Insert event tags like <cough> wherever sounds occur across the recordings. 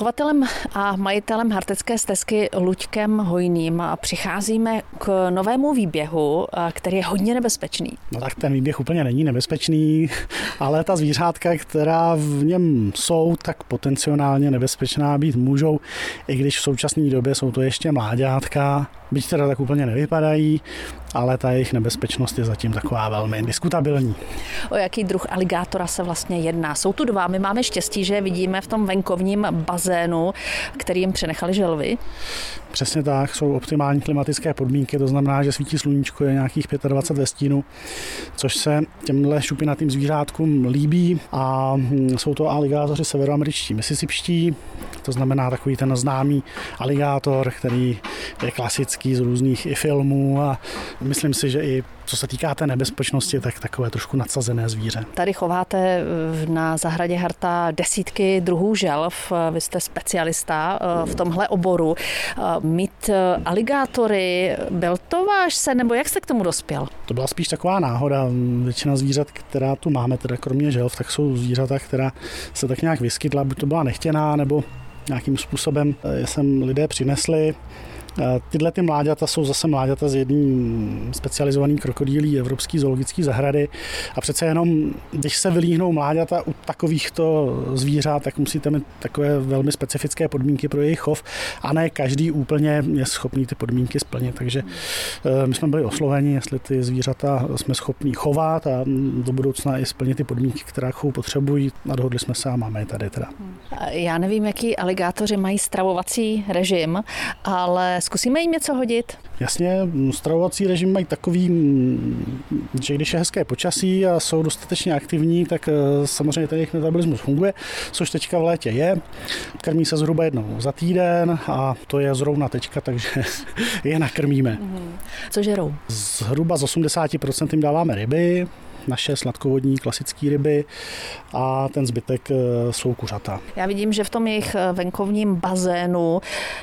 chovatelem a majitelem Hartecké stezky Luďkem Hojným přicházíme k novému výběhu, který je hodně nebezpečný. No tak ten výběh úplně není nebezpečný, ale ta zvířátka, která v něm jsou, tak potenciálně nebezpečná být můžou, i když v současné době jsou to ještě mláďátka, byť teda tak úplně nevypadají, ale ta jejich nebezpečnost je zatím taková velmi diskutabilní. O jaký druh aligátora se vlastně jedná? Jsou tu dva. My máme štěstí, že vidíme v tom venkovním bazénu, který jim přenechali želvy. Přesně tak, jsou optimální klimatické podmínky, to znamená, že svítí sluníčko, je nějakých 25 ve stínu, což se těmhle šupinatým zvířátkům líbí a hm, jsou to aligátoři severoameričtí, misisipští, to znamená takový ten známý aligátor, který je klasický z různých i filmů a myslím si, že i co se týká té nebezpečnosti, tak takové trošku nadsazené zvíře. Tady chováte eh, na zahradě Harta desítky druhů želv. Vy jste specialista eh, v tomhle oboru. Eh, mít aligátory, byl to váš sen, nebo jak jste k tomu dospěl? To byla spíš taková náhoda. Většina zvířat, která tu máme, teda kromě želv, tak jsou zvířata, která se tak nějak vyskytla, buď to byla nechtěná, nebo nějakým způsobem jsem lidé přinesli. Tyhle ty mláďata jsou zase mláďata z jedné specializované krokodýlí Evropské zoologické zahrady a přece jenom, když se vylíhnou mláďata u takovýchto zvířat, tak musíte mít takové velmi specifické podmínky pro jejich chov a ne každý úplně je schopný ty podmínky splnit. Takže eh, my jsme byli osloveni, jestli ty zvířata jsme schopni chovat a do budoucna i splnit ty podmínky, které chov potřebují a dohodli jsme se a máme je tady teda. Já nevím, jaký aligátoři mají stravovací režim, ale Zkusíme jim něco hodit? Jasně, stravovací režim mají takový, že když je hezké počasí a jsou dostatečně aktivní, tak eh, samozřejmě ten jejich metabolismus funguje, což teďka v létě je. Krmí se zhruba jednou za týden a to je zrovna teďka, takže <laughs> je nakrmíme. Mhm. Co žerou? Zhruba z 80% jim dáváme ryby, naše sladkovodní klasické ryby a ten zbytek eh, jsou kuřata. Já vidím, že v tom jejich eh, venkovním bazénu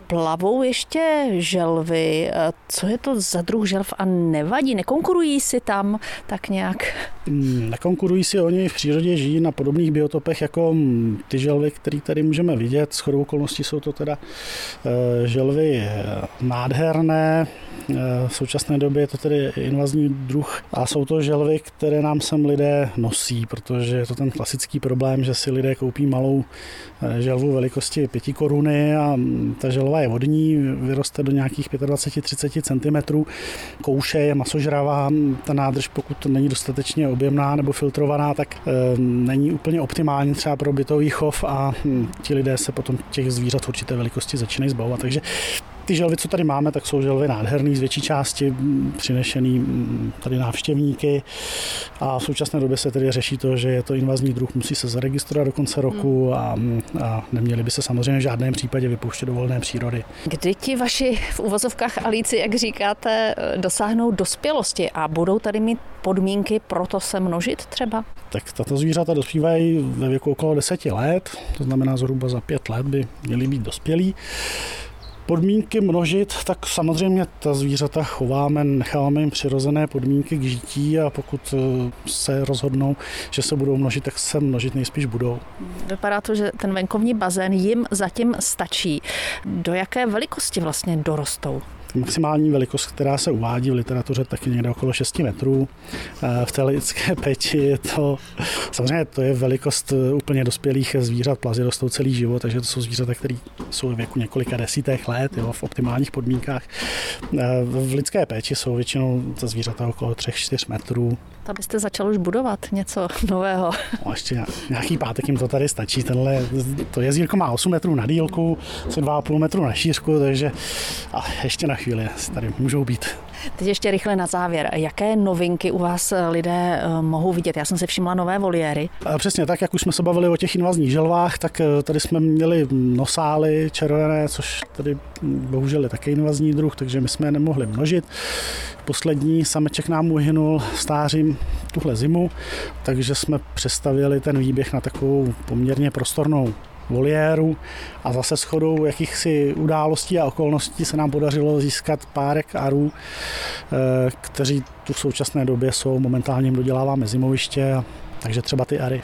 plavou ještě želvy. Eh, co je to za druh želv a nevadí? Nekonkurují si tam tak nějak? Hmm, nekonkurují si, oni v přírodě žijí na podobných biotopech jako hm, ty želvy, které tady můžeme vidět. S chodou okolností jsou to teda želvy nádherné, v současné době je to tedy invazní druh a jsou to želvy, které nám sem lidé nosí, protože je to ten klasický problém, že si lidé koupí malou eh, želvu velikosti 5 koruny a mm, ta želva je vodní, vyroste do nějakých 25-30 cm, kouše je masožravá, ta nádrž pokud není dostatečně objemná nebo filtrovaná, tak e, není úplně optimální třeba pro bytový chov a hm, ti lidé se potom těch zvířat určité velikosti začínají zbavovat. Takže ty želvy, co tady máme, tak jsou želvy nádherný, z větší části přinešený tady návštěvníky a v současné době se tedy řeší to, že je to invazní druh, musí se zaregistrovat do konce roku a, a neměli by se samozřejmě v žádném případě vypouštět do volné přírody. Kdy ti vaši v uvozovkách alíci, jak říkáte, dosáhnou dospělosti a budou tady mít podmínky pro to se množit třeba? Tak tato zvířata dospívají ve věku okolo 10 let, to znamená zhruba za 5 let by měly být dospělí podmínky množit, tak samozřejmě ta zvířata chováme, necháváme jim přirozené podmínky k žití a pokud eh, se rozhodnou, že se budou množit, tak se množit nejspíš budou. Vypadá to, že ten venkovní bazén jim zatím stačí. Do jaké velikosti vlastně dorostou? Maximální velikost, která se uvádí v literatuře, tak je někde okolo 6 metrů. Eh, v té lidské <laughs> péči je to, samozřejmě to je velikost eh, úplně dospělých zvířat, plazy rostou celý život, takže to jsou zvířata, které jsou v věku několika desítek let, jo, v optimálních podmínkách. Eh, v lidské péči jsou většinou ta zvířata okolo 3-4 metrů. To byste začal už budovat něco <laughs> nového. No, ještě nějaký pátek jim to tady stačí. Tenhle, to jezírko má 8 metrů na dílku, asi 2,5 metru na šířku, takže a ještě na chvíli tady můžou být. Teď ještě rychle na závěr. Jaké novinky u vás lidé eh, mohou vidět? Já jsem se všimla nové voliéry. Přesně tak, jak už jsme se bavili o těch invazních želvách, tak eh, tady jsme měli nosály červené, což tady bohužel je také invazní druh, takže my jsme je nemohli množit. Poslední sameček nám uhynul stářím tuhle zimu, takže jsme přestavili ten výběh na takovou poměrně prostornou voliéru a zase shodou jakýchsi událostí a okolností se nám podařilo získat párek arů, eh, kteří tu v současné době jsou, momentálně jim doděláváme zimoviště, takže třeba ty ary.